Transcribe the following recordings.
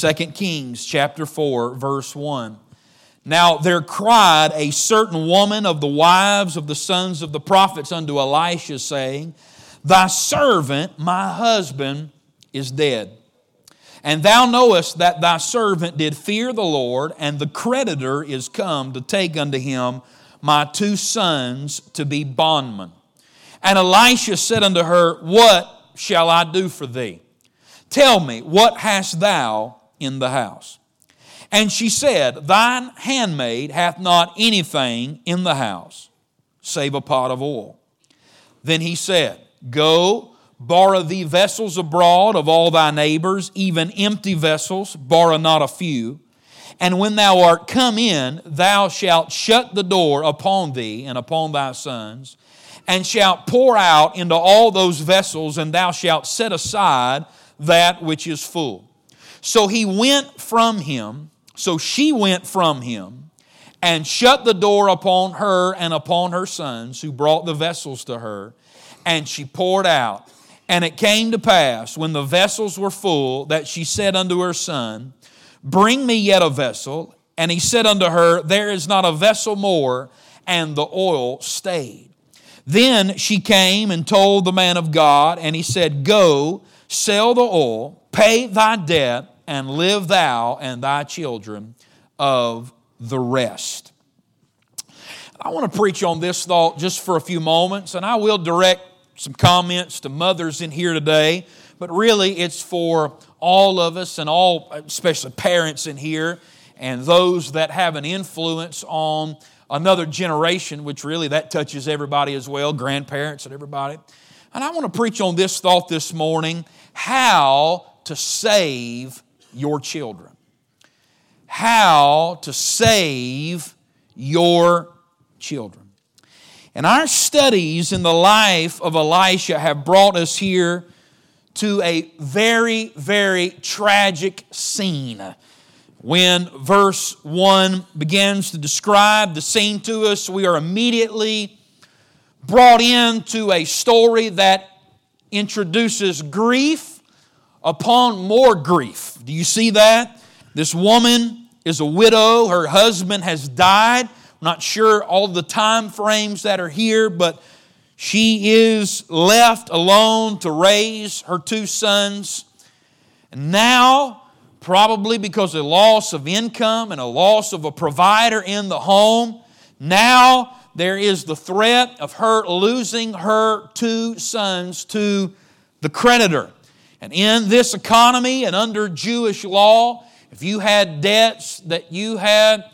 2 Kings chapter 4, verse 1. Now there cried a certain woman of the wives of the sons of the prophets unto Elisha, saying, Thy servant, my husband, is dead. And thou knowest that thy servant did fear the Lord, and the creditor is come to take unto him my two sons to be bondmen. And Elisha said unto her, What shall I do for thee? Tell me, what hast thou in the house? And she said, Thine handmaid hath not anything in the house, save a pot of oil. Then he said, Go, borrow thee vessels abroad of all thy neighbors, even empty vessels, borrow not a few. And when thou art come in, thou shalt shut the door upon thee and upon thy sons, and shalt pour out into all those vessels, and thou shalt set aside that which is full. So he went from him, so she went from him, and shut the door upon her and upon her sons, who brought the vessels to her, and she poured out. And it came to pass, when the vessels were full, that she said unto her son, Bring me yet a vessel. And he said unto her, There is not a vessel more. And the oil stayed. Then she came and told the man of God, and he said, Go, sell the oil, pay thy debt, and live thou and thy children of the rest. I want to preach on this thought just for a few moments, and I will direct some comments to mothers in here today, but really it's for all of us and all, especially parents in here, and those that have an influence on another generation, which really that touches everybody as well, grandparents and everybody. And I want to preach on this thought this morning how to save your children. How to save your children. And our studies in the life of Elisha have brought us here to a very, very tragic scene. When verse 1 begins to describe the scene to us, we are immediately brought into a story that introduces grief upon more grief. Do you see that? This woman is a widow, her husband has died. I'm not sure all the time frames that are here, but she is left alone to raise her two sons. And now, probably because of loss of income and a loss of a provider in the home, now there is the threat of her losing her two sons to the creditor. And in this economy and under Jewish law, if you had debts that you had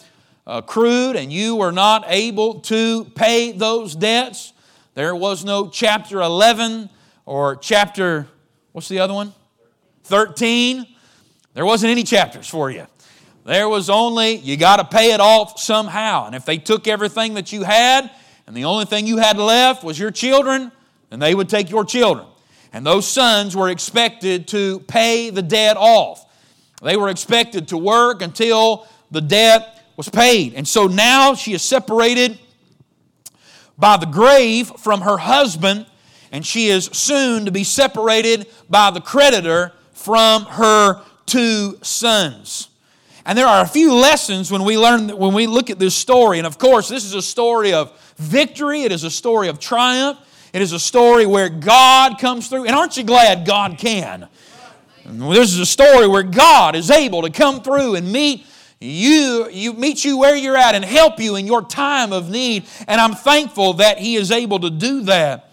accrued and you were not able to pay those debts, there was no chapter 11 or chapter, what's the other one? 13. There wasn't any chapters for you. There was only, you got to pay it off somehow. And if they took everything that you had, and the only thing you had left was your children, then they would take your children. And those sons were expected to pay the debt off. They were expected to work until the debt was paid. And so now she is separated by the grave from her husband, and she is soon to be separated by the creditor from her two sons. And there are a few lessons when we learn when we look at this story. And of course, this is a story of victory, it is a story of triumph, it is a story where God comes through. And aren't you glad God can? This is a story where God is able to come through and meet you, you meet you where you're at and help you in your time of need. And I'm thankful that He is able to do that.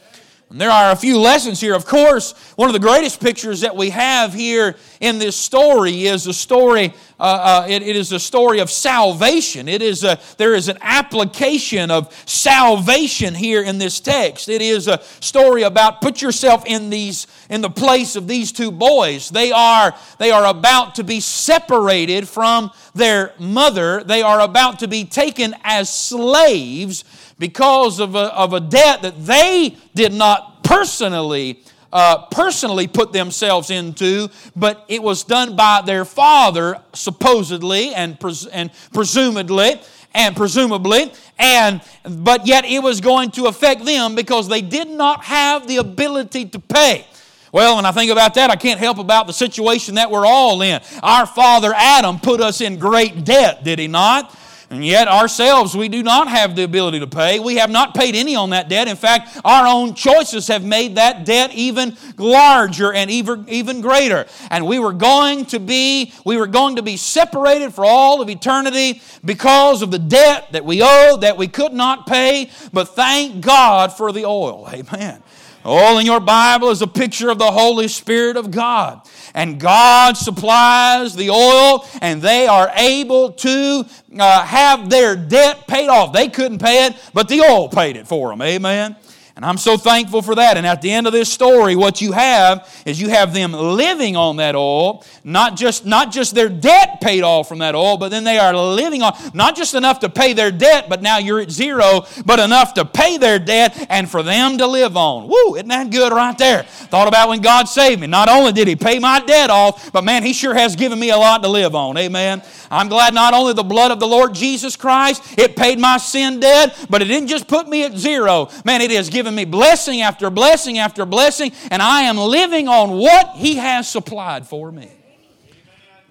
And there are a few lessons here. Of course, one of the greatest pictures that we have here in this story is a story. Uh, uh, it, it is a story of salvation. It is a, there is an application of salvation here in this text. It is a story about put yourself in these in the place of these two boys. They are they are about to be separated from their mother. They are about to be taken as slaves because of a, of a debt that they did not personally uh, personally put themselves into, but it was done by their father, supposedly and, pres- and presumably, and presumably, and but yet it was going to affect them because they did not have the ability to pay. Well, when I think about that, I can't help about the situation that we're all in. Our father Adam put us in great debt, did he not? And yet, ourselves, we do not have the ability to pay. We have not paid any on that debt. In fact, our own choices have made that debt even larger and even, even greater. And we were going to be, we were going to be separated for all of eternity because of the debt that we owed, that we could not pay. But thank God for the oil. Amen. All in your Bible is a picture of the Holy Spirit of God. And God supplies the oil, and they are able to uh, have their debt paid off. They couldn't pay it, but the oil paid it for them. Amen. And I'm so thankful for that. And at the end of this story, what you have is you have them living on that oil, not just, not just their debt paid off from that oil, but then they are living on not just enough to pay their debt, but now you're at zero, but enough to pay their debt and for them to live on. Woo, isn't that good right there? Thought about when God saved me. Not only did He pay my debt off, but man, He sure has given me a lot to live on. Amen. I'm glad not only the blood of the Lord Jesus Christ, it paid my sin debt, but it didn't just put me at zero. Man, it has given me blessing after blessing after blessing, and I am living on what He has supplied for me.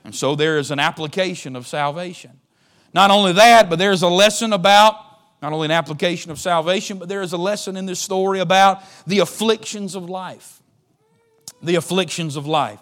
And so there is an application of salvation. Not only that, but there's a lesson about not only an application of salvation, but there is a lesson in this story about the afflictions of life. The afflictions of life.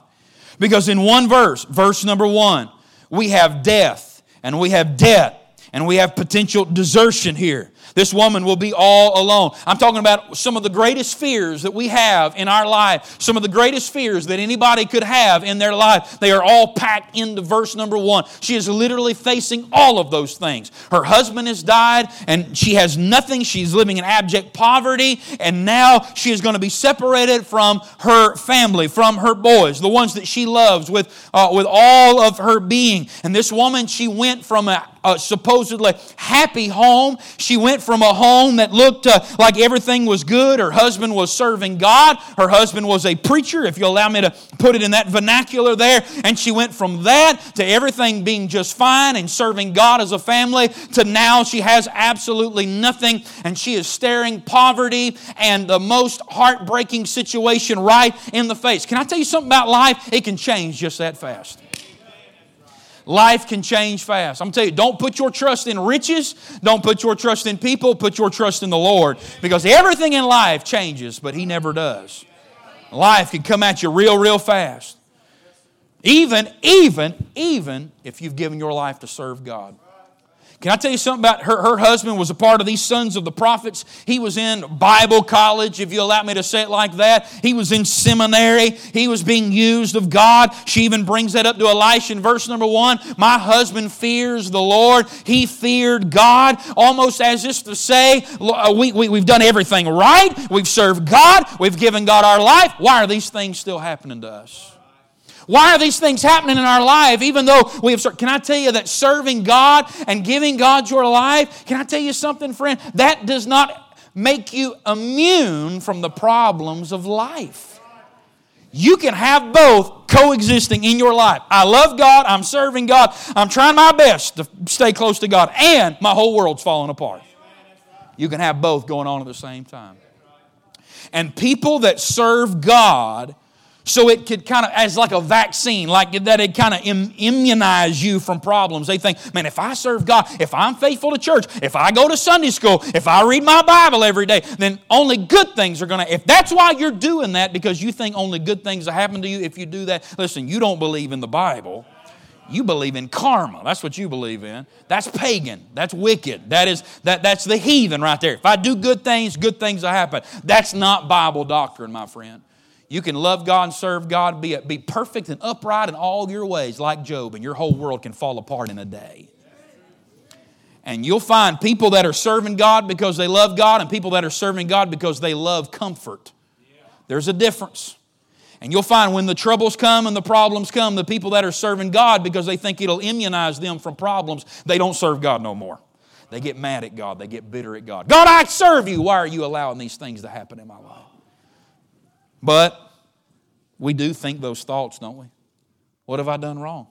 Because in one verse, verse number one, we have death and we have debt and we have potential desertion here. This woman will be all alone. I'm talking about some of the greatest fears that we have in our life, some of the greatest fears that anybody could have in their life. They are all packed into verse number one. She is literally facing all of those things. Her husband has died and she has nothing. She's living in abject poverty, and now she is going to be separated from her family, from her boys, the ones that she loves with, uh, with all of her being. And this woman, she went from a, supposedly happy home. She went from a home that looked uh, like everything was good. Her husband was serving God. Her husband was a preacher, if you allow me to put it in that vernacular there. And she went from that to everything being just fine and serving God as a family to now she has absolutely nothing and she is staring poverty and the most heartbreaking situation right in the face. Can I tell you something about life? It can change just that fast. Life can change fast. I'm going to tell you, don't put your trust in riches. Don't put your trust in people. Put your trust in the Lord. Because everything in life changes, but He never does. Life can come at you real, real fast. Even, even, even if you've given your life to serve God. Can I tell you something about her? Her husband was a part of these sons of the prophets. He was in Bible college, if you allow me to say it like that. He was in seminary. He was being used of God. She even brings that up to Elisha in verse number one. My husband fears the Lord. He feared God, almost as if to say, uh, we, we, we've done everything right. We've served God. We've given God our life. Why are these things still happening to us? Why are these things happening in our life even though we have served? Can I tell you that serving God and giving God your life, can I tell you something, friend? That does not make you immune from the problems of life. You can have both coexisting in your life. I love God, I'm serving God, I'm trying my best to stay close to God, and my whole world's falling apart. You can have both going on at the same time. And people that serve God so it could kind of as like a vaccine like that it kind of Im- immunize you from problems. They think man if i serve god if i'm faithful to church if i go to sunday school if i read my bible every day then only good things are going to if that's why you're doing that because you think only good things will happen to you if you do that listen you don't believe in the bible. You believe in karma. That's what you believe in. That's pagan. That's wicked. That is that that's the heathen right there. If i do good things good things will happen. That's not bible doctrine my friend you can love God and serve God, be, be perfect and upright in all your ways, like Job, and your whole world can fall apart in a day. And you'll find people that are serving God because they love God, and people that are serving God because they love comfort. There's a difference. And you'll find when the troubles come and the problems come, the people that are serving God because they think it'll immunize them from problems, they don't serve God no more. They get mad at God, they get bitter at God. God, I serve you. Why are you allowing these things to happen in my life? But we do think those thoughts, don't we? What have I done wrong?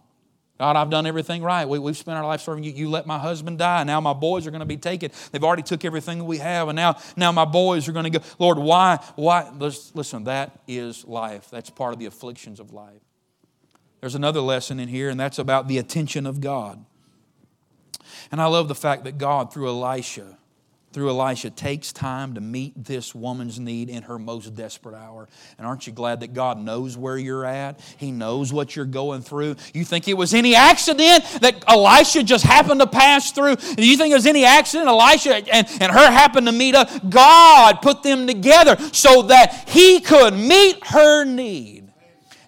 God, I've done everything right. We, have spent our life serving you. You let my husband die. Now my boys are going to be taken. They've already took everything we have, and now, now my boys are going to go. Lord, why? Why? Listen, that is life. That's part of the afflictions of life. There's another lesson in here, and that's about the attention of God. And I love the fact that God, through Elisha, through Elisha takes time to meet this woman's need in her most desperate hour. And aren't you glad that God knows where you're at? He knows what you're going through. You think it was any accident that Elisha just happened to pass through? Do you think it was any accident Elisha and, and her happened to meet up? God put them together so that he could meet her need.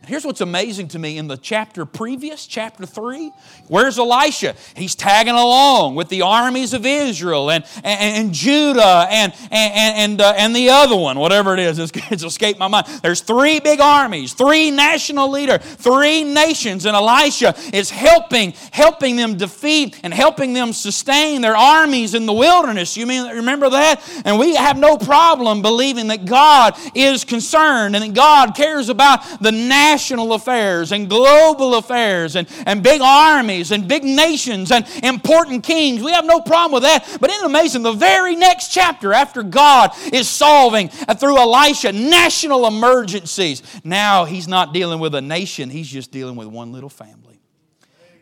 Here's what's amazing to me in the chapter previous, chapter 3, where's Elisha? He's tagging along with the armies of Israel and, and, and Judah and, and, and, uh, and the other one, whatever it is, it's, it's escaped my mind. There's three big armies, three national leaders, three nations, and Elisha is helping, helping them defeat and helping them sustain their armies in the wilderness. You mean remember that? And we have no problem believing that God is concerned and that God cares about the national national affairs and global affairs and, and big armies and big nations and important kings. We have no problem with that. But isn't it amazing? The very next chapter, after God is solving uh, through Elisha national emergencies, now he's not dealing with a nation, he's just dealing with one little family.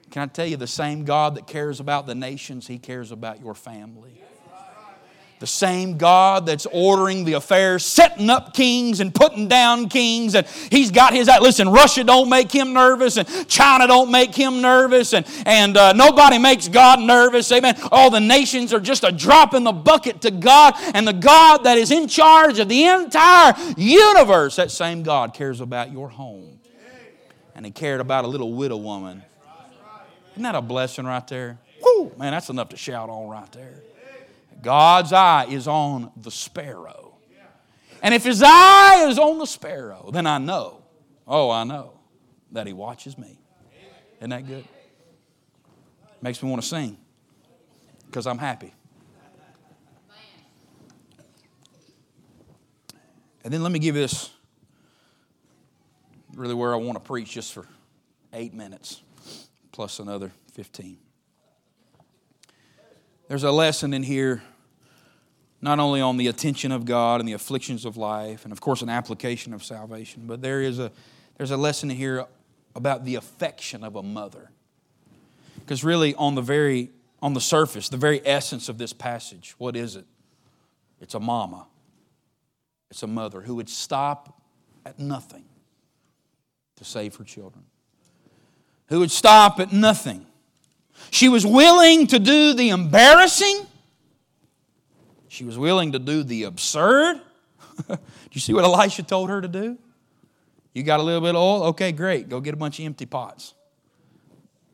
Can I tell you, the same God that cares about the nations, he cares about your family the same God that's ordering the affairs, setting up kings and putting down kings, and He's got His. Listen, Russia don't make Him nervous, and China don't make Him nervous, and and uh, nobody makes God nervous. Amen. All the nations are just a drop in the bucket to God, and the God that is in charge of the entire universe, that same God cares about your home, and He cared about a little widow woman. Isn't that a blessing right there? Whoo, man, that's enough to shout on right there. God's eye is on the sparrow. And if his eye is on the sparrow, then I know, oh, I know that he watches me. Isn't that good? Makes me want to sing because I'm happy. And then let me give this really where I want to preach just for eight minutes plus another 15. There's a lesson in here not only on the attention of God and the afflictions of life, and of course an application of salvation, but there is a, there's a lesson here about the affection of a mother. Because really, on the very on the surface, the very essence of this passage, what is it? It's a mama. It's a mother who would stop at nothing to save her children. Who would stop at nothing she was willing to do the embarrassing. She was willing to do the absurd. do you see what Elisha told her to do? You got a little bit of oil? Okay, great. Go get a bunch of empty pots.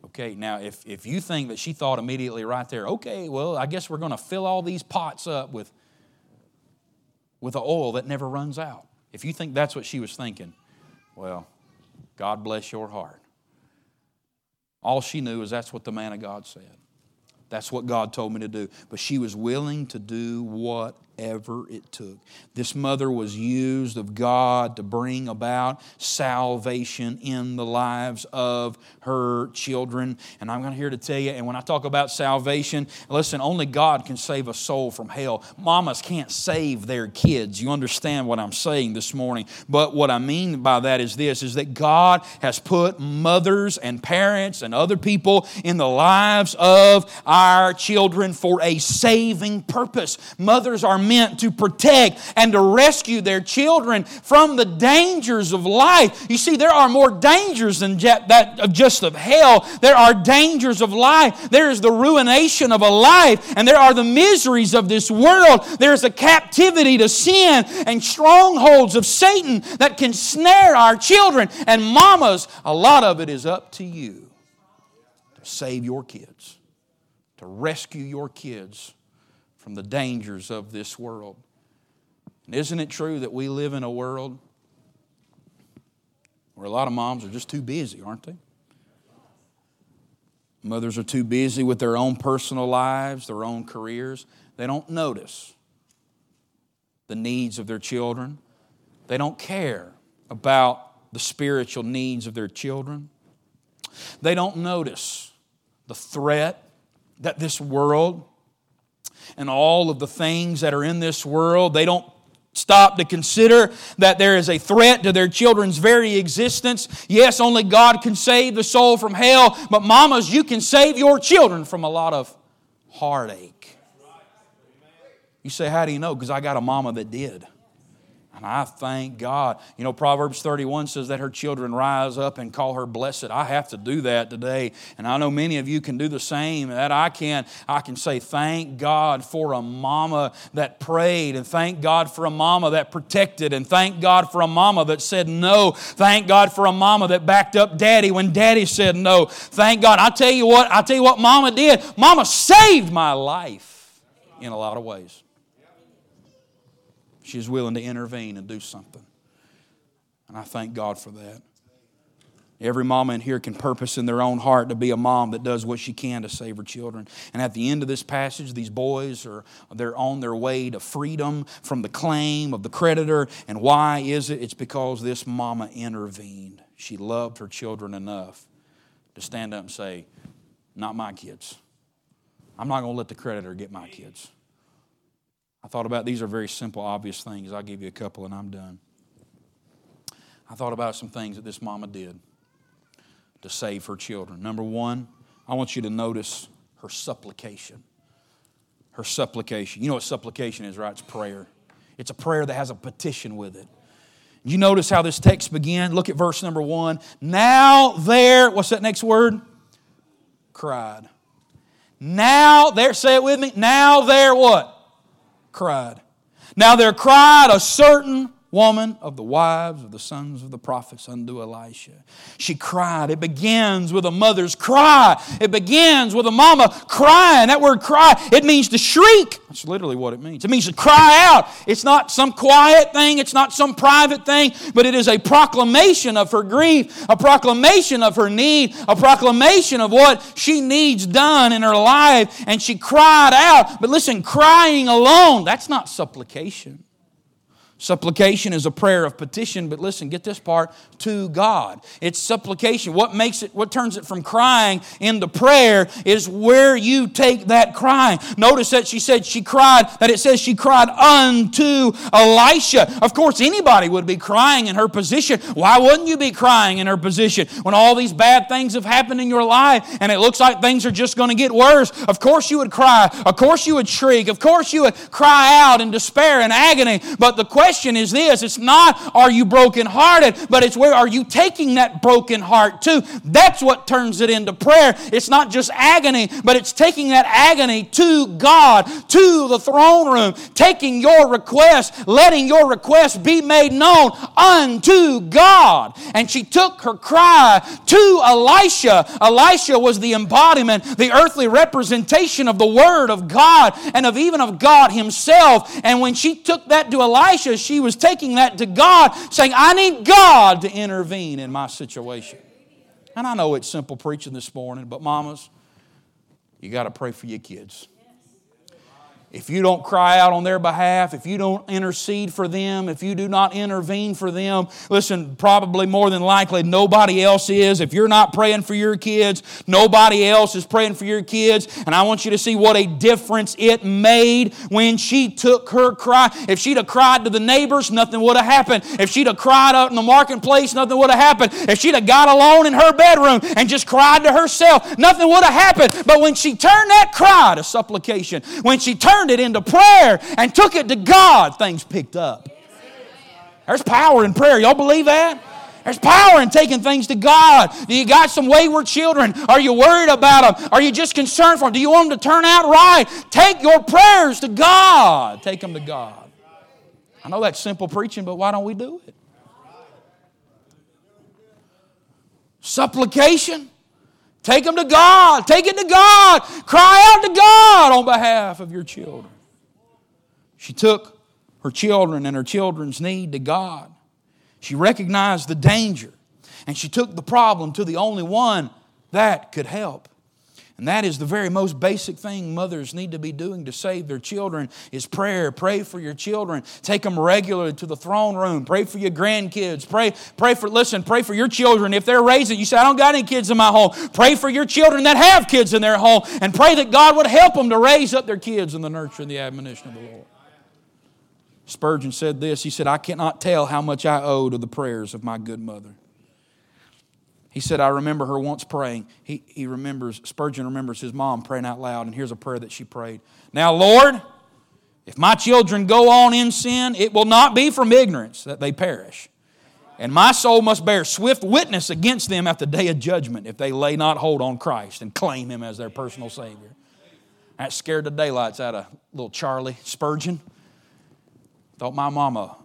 Okay, now if, if you think that she thought immediately right there, okay, well, I guess we're going to fill all these pots up with, with oil that never runs out. If you think that's what she was thinking, well, God bless your heart. All she knew is that's what the man of God said. That's what God told me to do. But she was willing to do what whatever it took. This mother was used of God to bring about salvation in the lives of her children. And I'm here to tell you, and when I talk about salvation, listen, only God can save a soul from hell. Mamas can't save their kids. You understand what I'm saying this morning. But what I mean by that is this is that God has put mothers and parents and other people in the lives of our children for a saving purpose. Mothers are meant to protect and to rescue their children from the dangers of life. You see, there are more dangers than that of just of hell. There are dangers of life. There is the ruination of a life, and there are the miseries of this world. There is a captivity to sin and strongholds of Satan that can snare our children. And mamas, a lot of it is up to you to save your kids, to rescue your kids from the dangers of this world. And isn't it true that we live in a world where a lot of moms are just too busy, aren't they? Mothers are too busy with their own personal lives, their own careers. They don't notice the needs of their children. They don't care about the spiritual needs of their children. they don't notice the threat that this world and all of the things that are in this world, they don't stop to consider that there is a threat to their children's very existence. Yes, only God can save the soul from hell, but mamas, you can save your children from a lot of heartache. You say, How do you know? Because I got a mama that did. And I thank God. You know, Proverbs 31 says that her children rise up and call her blessed. I have to do that today. And I know many of you can do the same. That I can. I can say, thank God for a mama that prayed, and thank God for a mama that protected, and thank God for a mama that said no. Thank God for a mama that backed up daddy when daddy said no. Thank God. I tell you what, I tell you what mama did. Mama saved my life in a lot of ways. She's willing to intervene and do something. And I thank God for that. Every mama in here can purpose in their own heart to be a mom that does what she can to save her children. And at the end of this passage, these boys are they're on their way to freedom from the claim of the creditor. And why is it? It's because this mama intervened. She loved her children enough to stand up and say, Not my kids. I'm not going to let the creditor get my kids. I thought about these are very simple, obvious things. I'll give you a couple and I'm done. I thought about some things that this mama did to save her children. Number one, I want you to notice her supplication. Her supplication. You know what supplication is, right? It's prayer. It's a prayer that has a petition with it. You notice how this text began? Look at verse number one. Now there, what's that next word? Cried. Now there, say it with me. Now there what? Cried. Now there cried a certain woman of the wives of the sons of the prophets unto Elisha. She cried. It begins with a mother's cry. It begins with a mama crying. That word cry, it means to shriek. That's literally what it means. It means to cry out. It's not some quiet thing, it's not some private thing, but it is a proclamation of her grief, a proclamation of her need, a proclamation of what she needs done in her life. And she cried out. But listen, crying alone, that's not supplication. Supplication is a prayer of petition, but listen, get this part to God. It's supplication. What makes it, what turns it from crying into prayer is where you take that crying. Notice that she said she cried, that it says she cried unto Elisha. Of course, anybody would be crying in her position. Why wouldn't you be crying in her position when all these bad things have happened in your life and it looks like things are just going to get worse? Of course, you would cry. Of course, you would shriek. Of course, you would cry out in despair and agony. But the question question is this it's not are you brokenhearted, but it's where are you taking that broken heart to? That's what turns it into prayer. It's not just agony, but it's taking that agony to God, to the throne room, taking your request, letting your request be made known unto God. And she took her cry to Elisha. Elisha was the embodiment, the earthly representation of the Word of God and of even of God Himself. And when she took that to Elisha, she was taking that to God, saying, I need God to intervene in my situation. And I know it's simple preaching this morning, but mamas, you got to pray for your kids if you don't cry out on their behalf, if you don't intercede for them, if you do not intervene for them, listen, probably more than likely nobody else is. If you're not praying for your kids, nobody else is praying for your kids. And I want you to see what a difference it made when she took her cry. If she'd have cried to the neighbors, nothing would have happened. If she'd have cried out in the marketplace, nothing would have happened. If she'd have got alone in her bedroom and just cried to herself, nothing would have happened. But when she turned that cry to supplication, when she turned turned it into prayer and took it to God, things picked up. There's power in prayer. Y'all believe that? There's power in taking things to God. Do you got some wayward children? Are you worried about them? Are you just concerned for them? Do you want them to turn out right? Take your prayers to God. Take them to God. I know that's simple preaching, but why don't we do it? Supplication. Take them to God. Take it to God. Cry out to God on behalf of your children. She took her children and her children's need to God. She recognized the danger and she took the problem to the only one that could help. And that is the very most basic thing mothers need to be doing to save their children is prayer. Pray for your children. Take them regularly to the throne room. Pray for your grandkids. Pray, pray for, listen, pray for your children. If they're raising, you say, I don't got any kids in my home. Pray for your children that have kids in their home and pray that God would help them to raise up their kids in the nurture and the admonition of the Lord. Spurgeon said this. He said, I cannot tell how much I owe to the prayers of my good mother. He said, I remember her once praying. He, he remembers, Spurgeon remembers his mom praying out loud, and here's a prayer that she prayed. Now, Lord, if my children go on in sin, it will not be from ignorance that they perish. And my soul must bear swift witness against them at the day of judgment if they lay not hold on Christ and claim Him as their personal Savior. That scared the daylights out of little Charlie Spurgeon. Thought my mama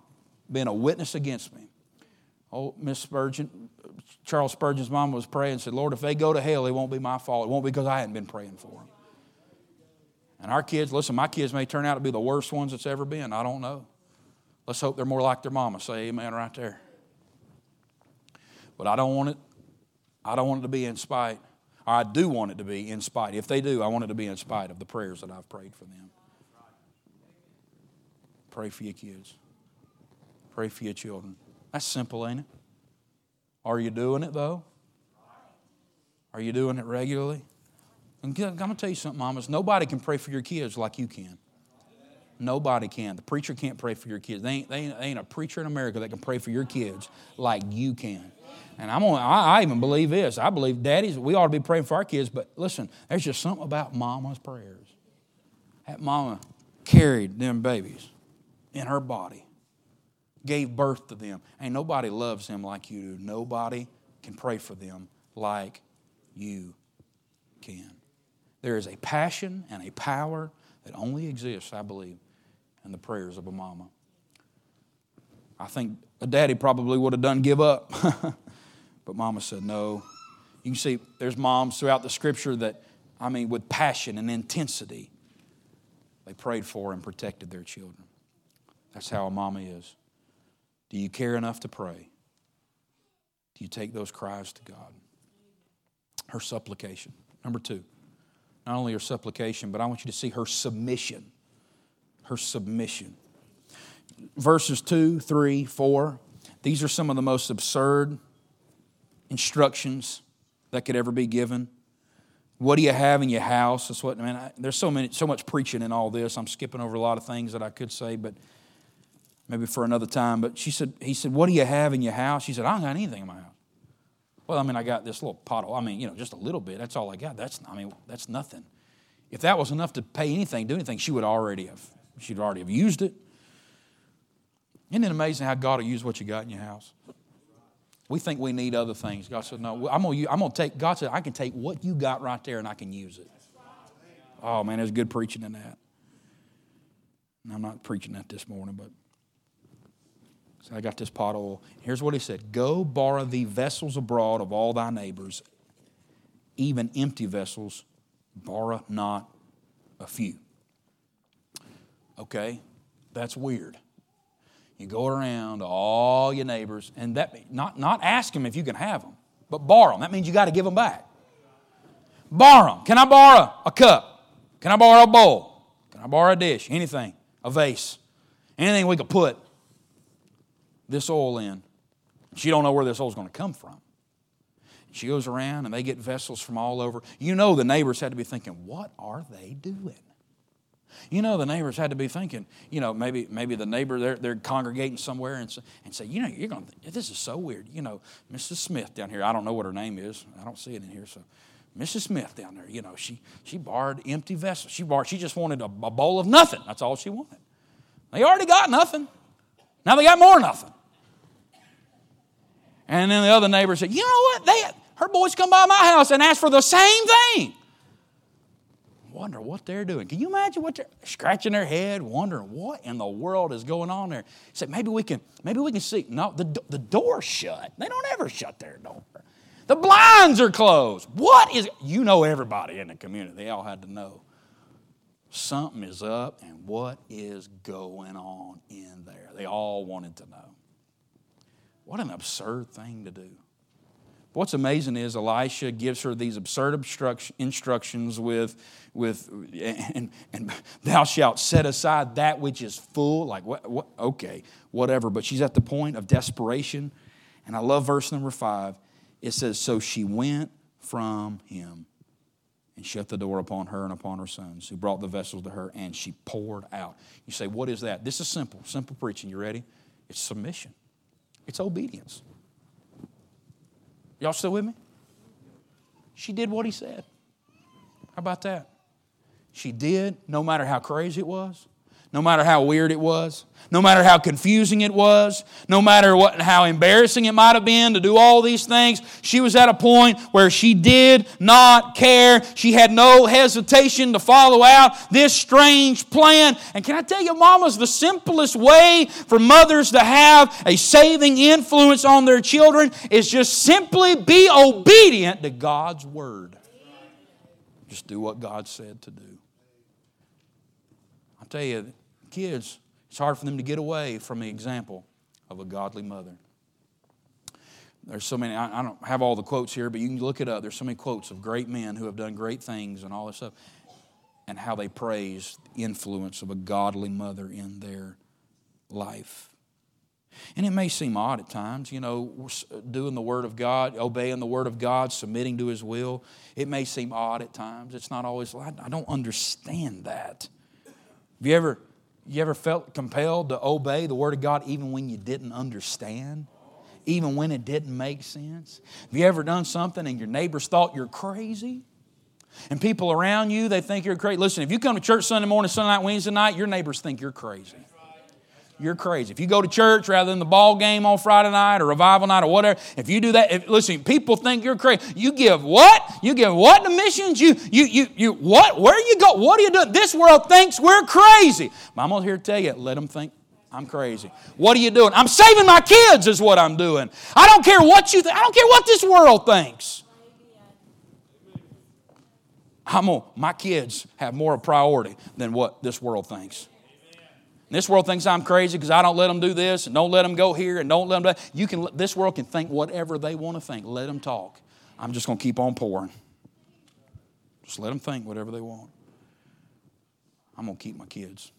been a witness against me. Oh, Miss Spurgeon, Charles Spurgeon's mom was praying and said, Lord, if they go to hell, it won't be my fault. It won't be because I hadn't been praying for them. And our kids, listen, my kids may turn out to be the worst ones that's ever been. I don't know. Let's hope they're more like their mama. Say amen right there. But I don't want it, I don't want it to be in spite. I do want it to be in spite. If they do, I want it to be in spite of the prayers that I've prayed for them. Pray for your kids. Pray for your children. That's simple, ain't it? Are you doing it though? Are you doing it regularly? I'm going to tell you something, mamas. Nobody can pray for your kids like you can. Nobody can. The preacher can't pray for your kids. They ain't, they ain't, they ain't a preacher in America that can pray for your kids like you can. And I'm on, I, I even believe this. I believe daddies, we ought to be praying for our kids, but listen, there's just something about mama's prayers. That mama carried them babies in her body gave birth to them. Ain't nobody loves them like you do. Nobody can pray for them like you can. There is a passion and a power that only exists, I believe, in the prayers of a mama. I think a daddy probably would have done give up, but mama said no. You can see there's moms throughout the scripture that, I mean, with passion and intensity, they prayed for and protected their children. That's how a mama is. Do you care enough to pray? Do you take those cries to God? Her supplication. Number two, not only her supplication, but I want you to see her submission. Her submission. Verses 2, 3, 4, these are some of the most absurd instructions that could ever be given. What do you have in your house? That's what I mean. I, there's so many, so much preaching in all this. I'm skipping over a lot of things that I could say, but maybe for another time. But she said, he said, What do you have in your house? She said, I don't got anything in my house. Well, I mean, I got this little pottle. I mean, you know, just a little bit. That's all I got. That's, I mean, that's nothing. If that was enough to pay anything, do anything, she would already have, she'd already have used it. Isn't it amazing how God will use what you got in your house? We think we need other things. God said, No, I'm to I'm gonna take, God said, I can take what you got right there and I can use it. Oh, man, there's good preaching in that. And I'm not preaching that this morning, but so I got this pot of oil. Here's what he said Go borrow thee vessels abroad of all thy neighbors, even empty vessels, borrow not a few. Okay, that's weird. You go around to all your neighbors, and that not, not ask them if you can have them, but borrow them. That means you got to give them back. Borrow them. Can I borrow a cup? Can I borrow a bowl? Can I borrow a dish? Anything, a vase, anything we could put this oil in. She don't know where this oil's going to come from. She goes around and they get vessels from all over. You know the neighbors had to be thinking, what are they doing? You know the neighbors had to be thinking, you know, maybe maybe the neighbor they're, they're congregating somewhere and, and say, you know, you're going to, this is so weird. You know, Mrs. Smith down here, I don't know what her name is. I don't see it in here. So Mrs. Smith down there, you know, she, she borrowed empty vessels. She borrowed, she just wanted a, a bowl of nothing. That's all she wanted. They already got nothing. Now they got more nothing. And then the other neighbor said, You know what? They, her boys come by my house and ask for the same thing. Wonder what they're doing. Can you imagine what they're scratching their head, wondering what in the world is going on there? He said, maybe we can, maybe we can see. No, the, the door's shut. They don't ever shut their door. The blinds are closed. What is you know everybody in the community. They all had to know. Something is up and what is going on in there. They all wanted to know. What an absurd thing to do. What's amazing is Elisha gives her these absurd instructions with, with and, and thou shalt set aside that which is full. Like, what, what, okay, whatever. But she's at the point of desperation. And I love verse number five. It says, So she went from him and shut the door upon her and upon her sons, who brought the vessels to her, and she poured out. You say, What is that? This is simple, simple preaching. You ready? It's submission, it's obedience. Y'all still with me? She did what he said. How about that? She did, no matter how crazy it was no matter how weird it was, no matter how confusing it was, no matter what, how embarrassing it might have been to do all these things, she was at a point where she did not care. She had no hesitation to follow out this strange plan. And can I tell you, mamas, the simplest way for mothers to have a saving influence on their children is just simply be obedient to God's word. Just do what God said to do. I'll tell you, kids, it's hard for them to get away from the example of a godly mother. There's so many, I, don't have all the quotes here, but you can look it up. There's so many quotes of great men who have done great things and all this stuff, and how they praise the influence of a godly mother in their life. And it may seem odd at times, you know, doing the Word of God, obeying the Word of God, submitting to His will. It may seem odd at times. It's not always, I don't understand that. Have you ever you ever felt compelled to obey the Word of God even when you didn't understand? Even when it didn't make sense? Have you ever done something and your neighbors thought you're crazy? And people around you, they think you're crazy. Listen, if you come to church Sunday morning, Sunday night, Wednesday night, your neighbors think you're crazy you're crazy. If you go to church rather than the ball game on Friday night or revival night or whatever, if you do that, if, listen, people think you're crazy. You give what? You give what to missions? You, you, you, you, what? Where you go? What are you doing? This world thinks we're crazy. I'm here to tell you, let them think I'm crazy. What are you doing? I'm saving my kids, is what I'm doing. I don't care what you think. I don't care what this world thinks. I'm gonna, my kids have more priority than what this world thinks. This world thinks I'm crazy because I don't let them do this and don't let them go here and don't let them. Do, you can. This world can think whatever they want to think. Let them talk. I'm just going to keep on pouring. Just let them think whatever they want. I'm going to keep my kids.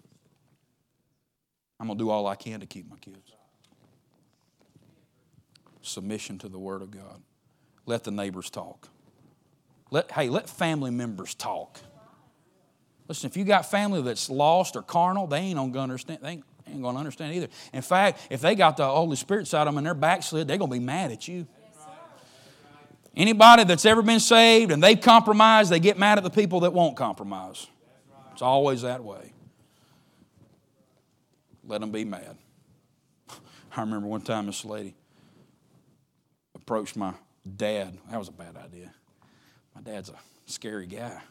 I'm going to do all I can to keep my kids. Submission to the Word of God. Let the neighbors talk. Let, hey, let family members talk. Listen, if you got family that's lost or carnal, they ain't to understand. They ain't, ain't to understand either. In fact, if they got the Holy Spirit side of them and they're backslid, they're to be mad at you. Anybody that's ever been saved and they've compromised, they get mad at the people that won't compromise. It's always that way. Let them be mad. I remember one time this lady approached my dad. That was a bad idea. My dad's a scary guy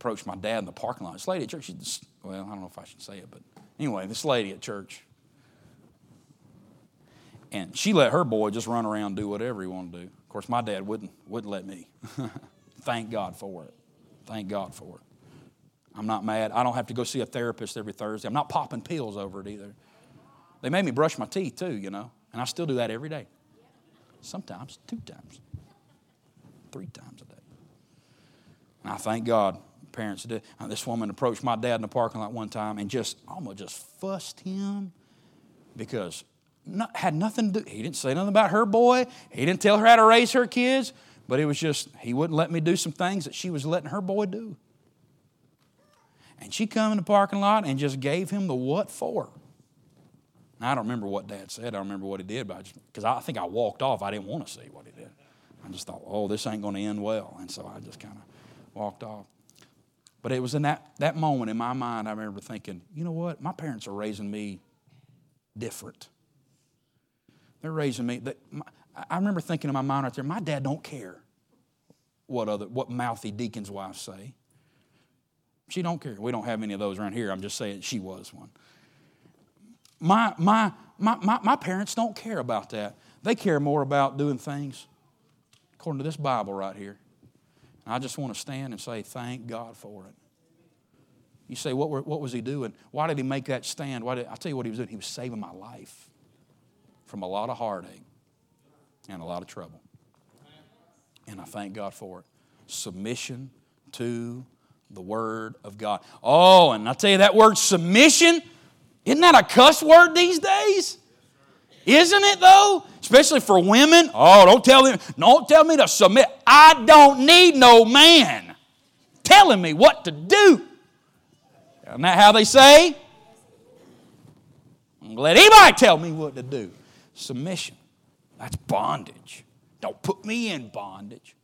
approached my dad in the parking lot. This lady at church, she just, well, I don't know if I should say it, but anyway, this lady at church. And she let her boy just run around do whatever he wanted to do. Of course, my dad wouldn't, wouldn't let me. Thank God for it. Thank God for it. I'm not mad. I don't have to go see a therapist every Thursday. I'm not popping pills over it either. They made me brush my teeth too, you know, and I still do that every day. Sometimes, two times, three times a day. And I thank God parents did. Uh, this woman approached my dad in the parking lot one time and just almost just fussed him because not, had nothing to do. He didn't say nothing about her boy. He didn't tell her how to raise her kids. But it was just he wouldn't let me do some things that she was letting her boy do. And she come in the parking lot and just gave him the what for. I don't remember what Dad said. I don't remember what he did, but because I, I think I walked off. I didn't want to see what he did. I just thought, oh, this ain't going to end well, and so I just kind of walked off. But it was in that, that moment in my mind, I remember thinking, you know what? My parents are raising me different. They're raising me. They, my, I remember thinking in my mind right there, my dad don't care what other what mouthy deacon's wives say. She don't care. We don't have any of those around here. I'm just saying she was one. My, my, my, my, my parents don't care about that. They care more about doing things according to this Bible right here. I just want to stand and say, thank God for it. You say, what, were, what was he doing? Why did he make that stand? Why did, I'll tell you what he was doing. He was saving my life from a lot of heartache. and a lot of trouble. And I thank God for it. Submission to the Word of God. Oh, and I tell you, that word submission, isn't that a cuss word these days? Isn't it though? Especially for women. Oh, don't tell me, don't tell me to submit. I don't need no man telling me what to do. Isn't that how they say? Gonna let anybody tell me what to do. Submission. That's bondage. Don't put me in bondage.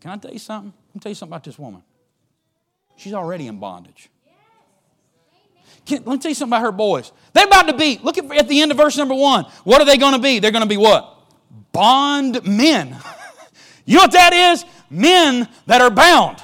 Can I tell you something? Let me tell you something about this woman. She's already in bondage. Can, let me tell you something about her boys. They're about to be, look at, at the end of verse number one. What are they going to be? They're going to be what? Bond men. you know what that is? Men that are bound.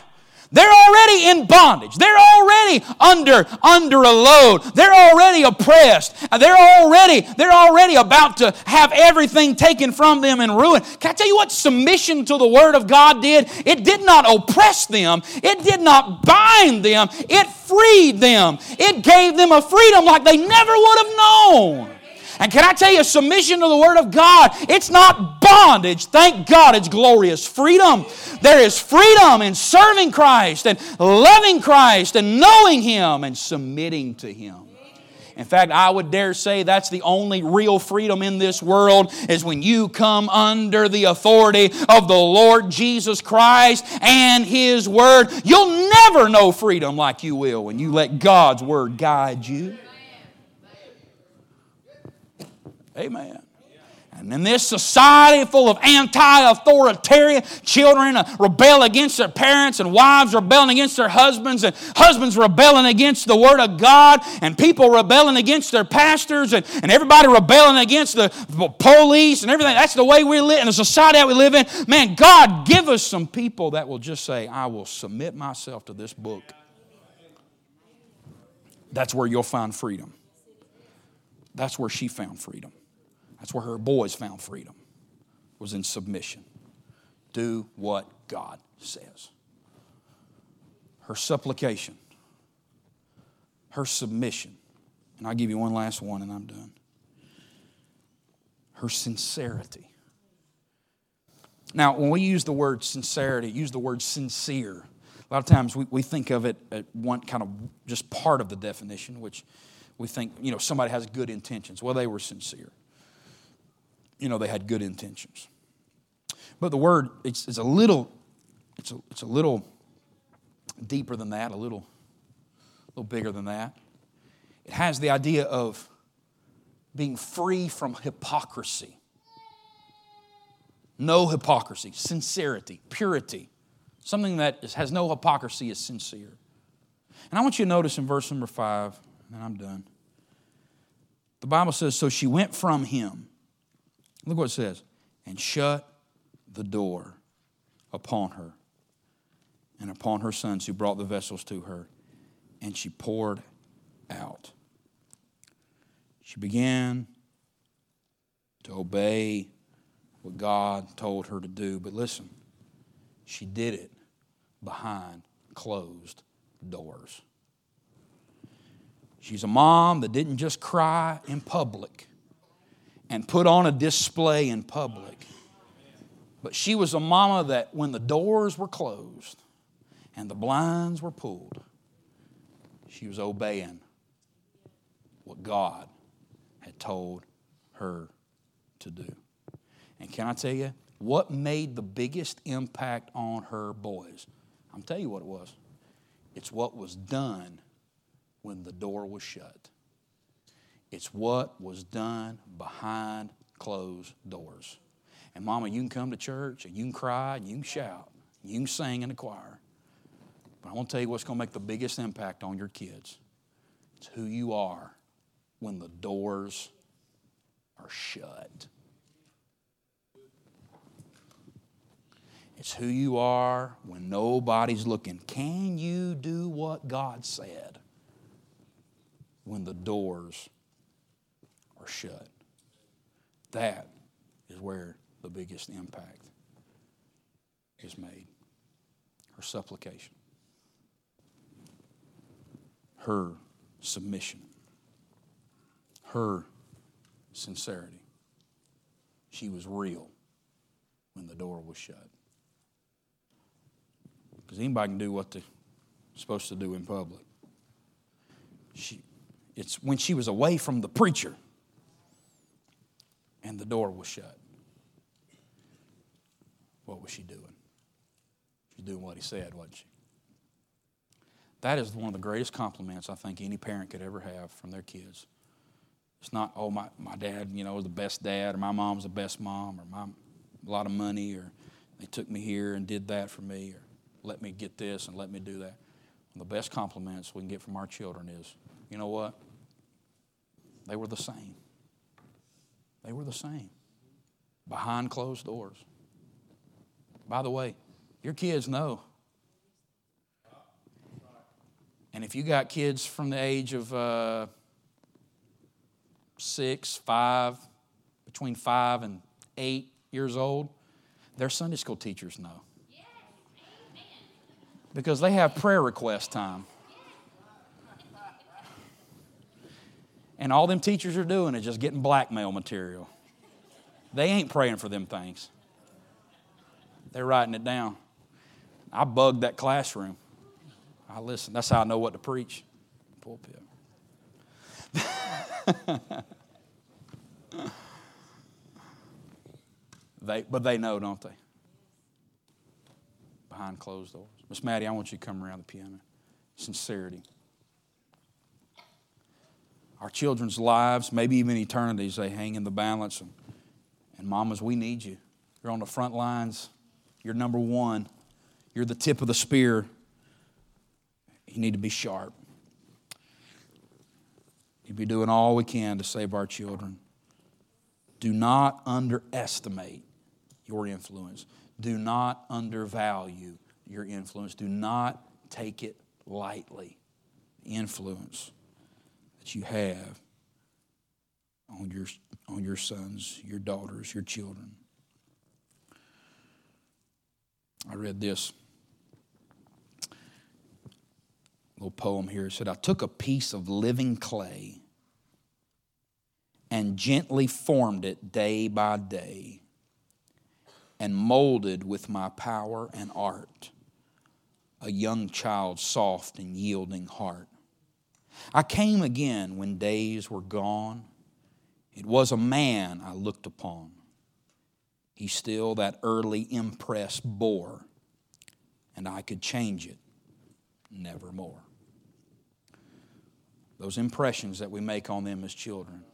They're already in bondage. They're already under, under a load. They're already oppressed. They're already, they're already about to have everything taken from them and ruined. Can I tell you what submission to the Word of God did? It did not oppress them. It did not bind them. It freed them. It gave them a freedom like they never would have known. And can I tell you, submission to the Word of God, it's not bondage. Thank God it's glorious freedom. There is freedom in serving Christ and loving Christ and knowing Him and submitting to Him. In fact, I would dare say that's the only real freedom in this world is when you come under the authority of the Lord Jesus Christ and His Word. You'll never know freedom like you will when you let God's Word guide you. Amen. And in this society full of anti authoritarian, children uh, rebel against their parents, and wives rebelling against their husbands, and husbands rebelling against the Word of God, and people rebelling against their pastors, and, and everybody rebelling against the police and everything. That's the way we live in the society that we live in. Man, God, give us some people that will just say, I will submit myself to this book. That's where you'll find freedom. That's where she found freedom. That's where her boys found freedom, was in submission. Do what God says. Her supplication, her submission, and I'll give you one last one and I'm done. Her sincerity. Now, when we use the word sincerity, use the word sincere. A lot of times we, we think of it at one kind of just part of the definition, which we think, you know, somebody has good intentions. Well, they were sincere you know, they had good intentions. But the word, it's, it's a little, it's a, it's a little deeper than that, a little, a little bigger than that. It has the idea of being free from hypocrisy. No hypocrisy, sincerity, purity. Something that has no hypocrisy is sincere. And I want you to notice in verse number five, and I'm done. The Bible says, So she went from him Look what it says. And shut the door upon her and upon her sons who brought the vessels to her. And she poured out. She began to obey what God told her to do. But listen, she did it behind closed doors. She's a mom that didn't just cry in public and put on a display in public. But she was a mama that when the doors were closed and the blinds were pulled, she was obeying what God had told her to do. And can I tell you, what made the biggest impact on her boys? I'm telling you what it was. It's what was done when the door was shut. It's what was done behind closed doors. And, Mama, you can come to church and you can cry and you can shout, and you can sing in the choir. But I want to tell you what's going to make the biggest impact on your kids. It's who you are when the doors are shut. It's who you are when nobody's looking. Can you do what God said when the doors are shut. That is where the biggest impact is made. Her supplication, her submission, her sincerity. She was real when the door was shut. Because anybody can do what they're supposed to do in public. She, it's when she was away from the preacher and the door was shut. What was she doing? She was doing what he said, wasn't she? That is one of the greatest compliments I think any parent could ever have from their kids. It's not, oh, my, my dad, you know, was the best dad, or my mom's the best mom, or my, a lot of money, or they took me here and did that for me, or let me get this and let me do that. The best compliments we can get from our children is, you know what? They were the same. They were the same. Behind closed doors. By the way, your kids know. And if you got kids from the age of uh, six, five, between five and eight years old, their Sunday school teachers know. Because they have prayer request time. And all them teachers are doing is just getting blackmail material. They ain't praying for them things. They're writing it down. I bugged that classroom. I listen. That's how I know what to preach. Pulpit. they, but they know, don't they? Behind closed doors. Miss Maddie, I want you to come around the piano. Sincerity. Our children's lives, maybe even eternities, they hang in the balance. And, and mamas, we need you. You're on the front lines. You're number one. You're the tip of the spear. You need to be sharp. You be doing all we can to save our children. Do not underestimate your influence. Do not undervalue your influence. Do not take it lightly. Influence that you have on your, on your sons, your daughters, your children. I read this little poem here. It said, I took a piece of living clay and gently formed it day by day and molded with my power and art a young child's soft and yielding heart. I came again when days were gone. It was a man I looked upon. He still that early impress bore, and I could change it nevermore. Those impressions that we make on them as children,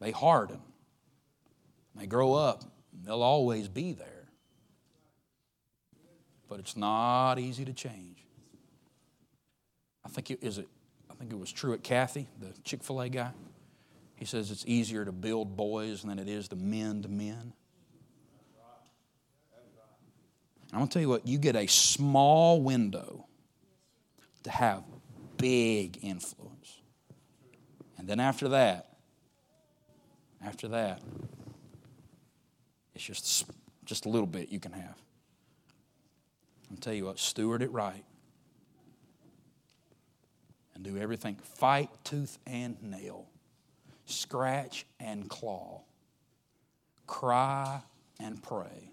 they harden. They grow up, they'll always be there. But it's not easy to change. I think it is it think it was Truett Cathy, the Chick fil A guy. He says it's easier to build boys than it is to mend men. I'm going to tell you what, you get a small window to have big influence. And then after that, after that, it's just, just a little bit you can have. I'll tell you what, steward it right and do everything. Fight tooth and nail, scratch and claw, cry and pray.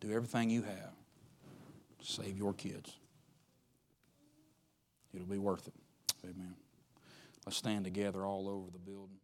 Do everything you have save your kids. It'll be worth it. Amen. Let's stand together all over the building.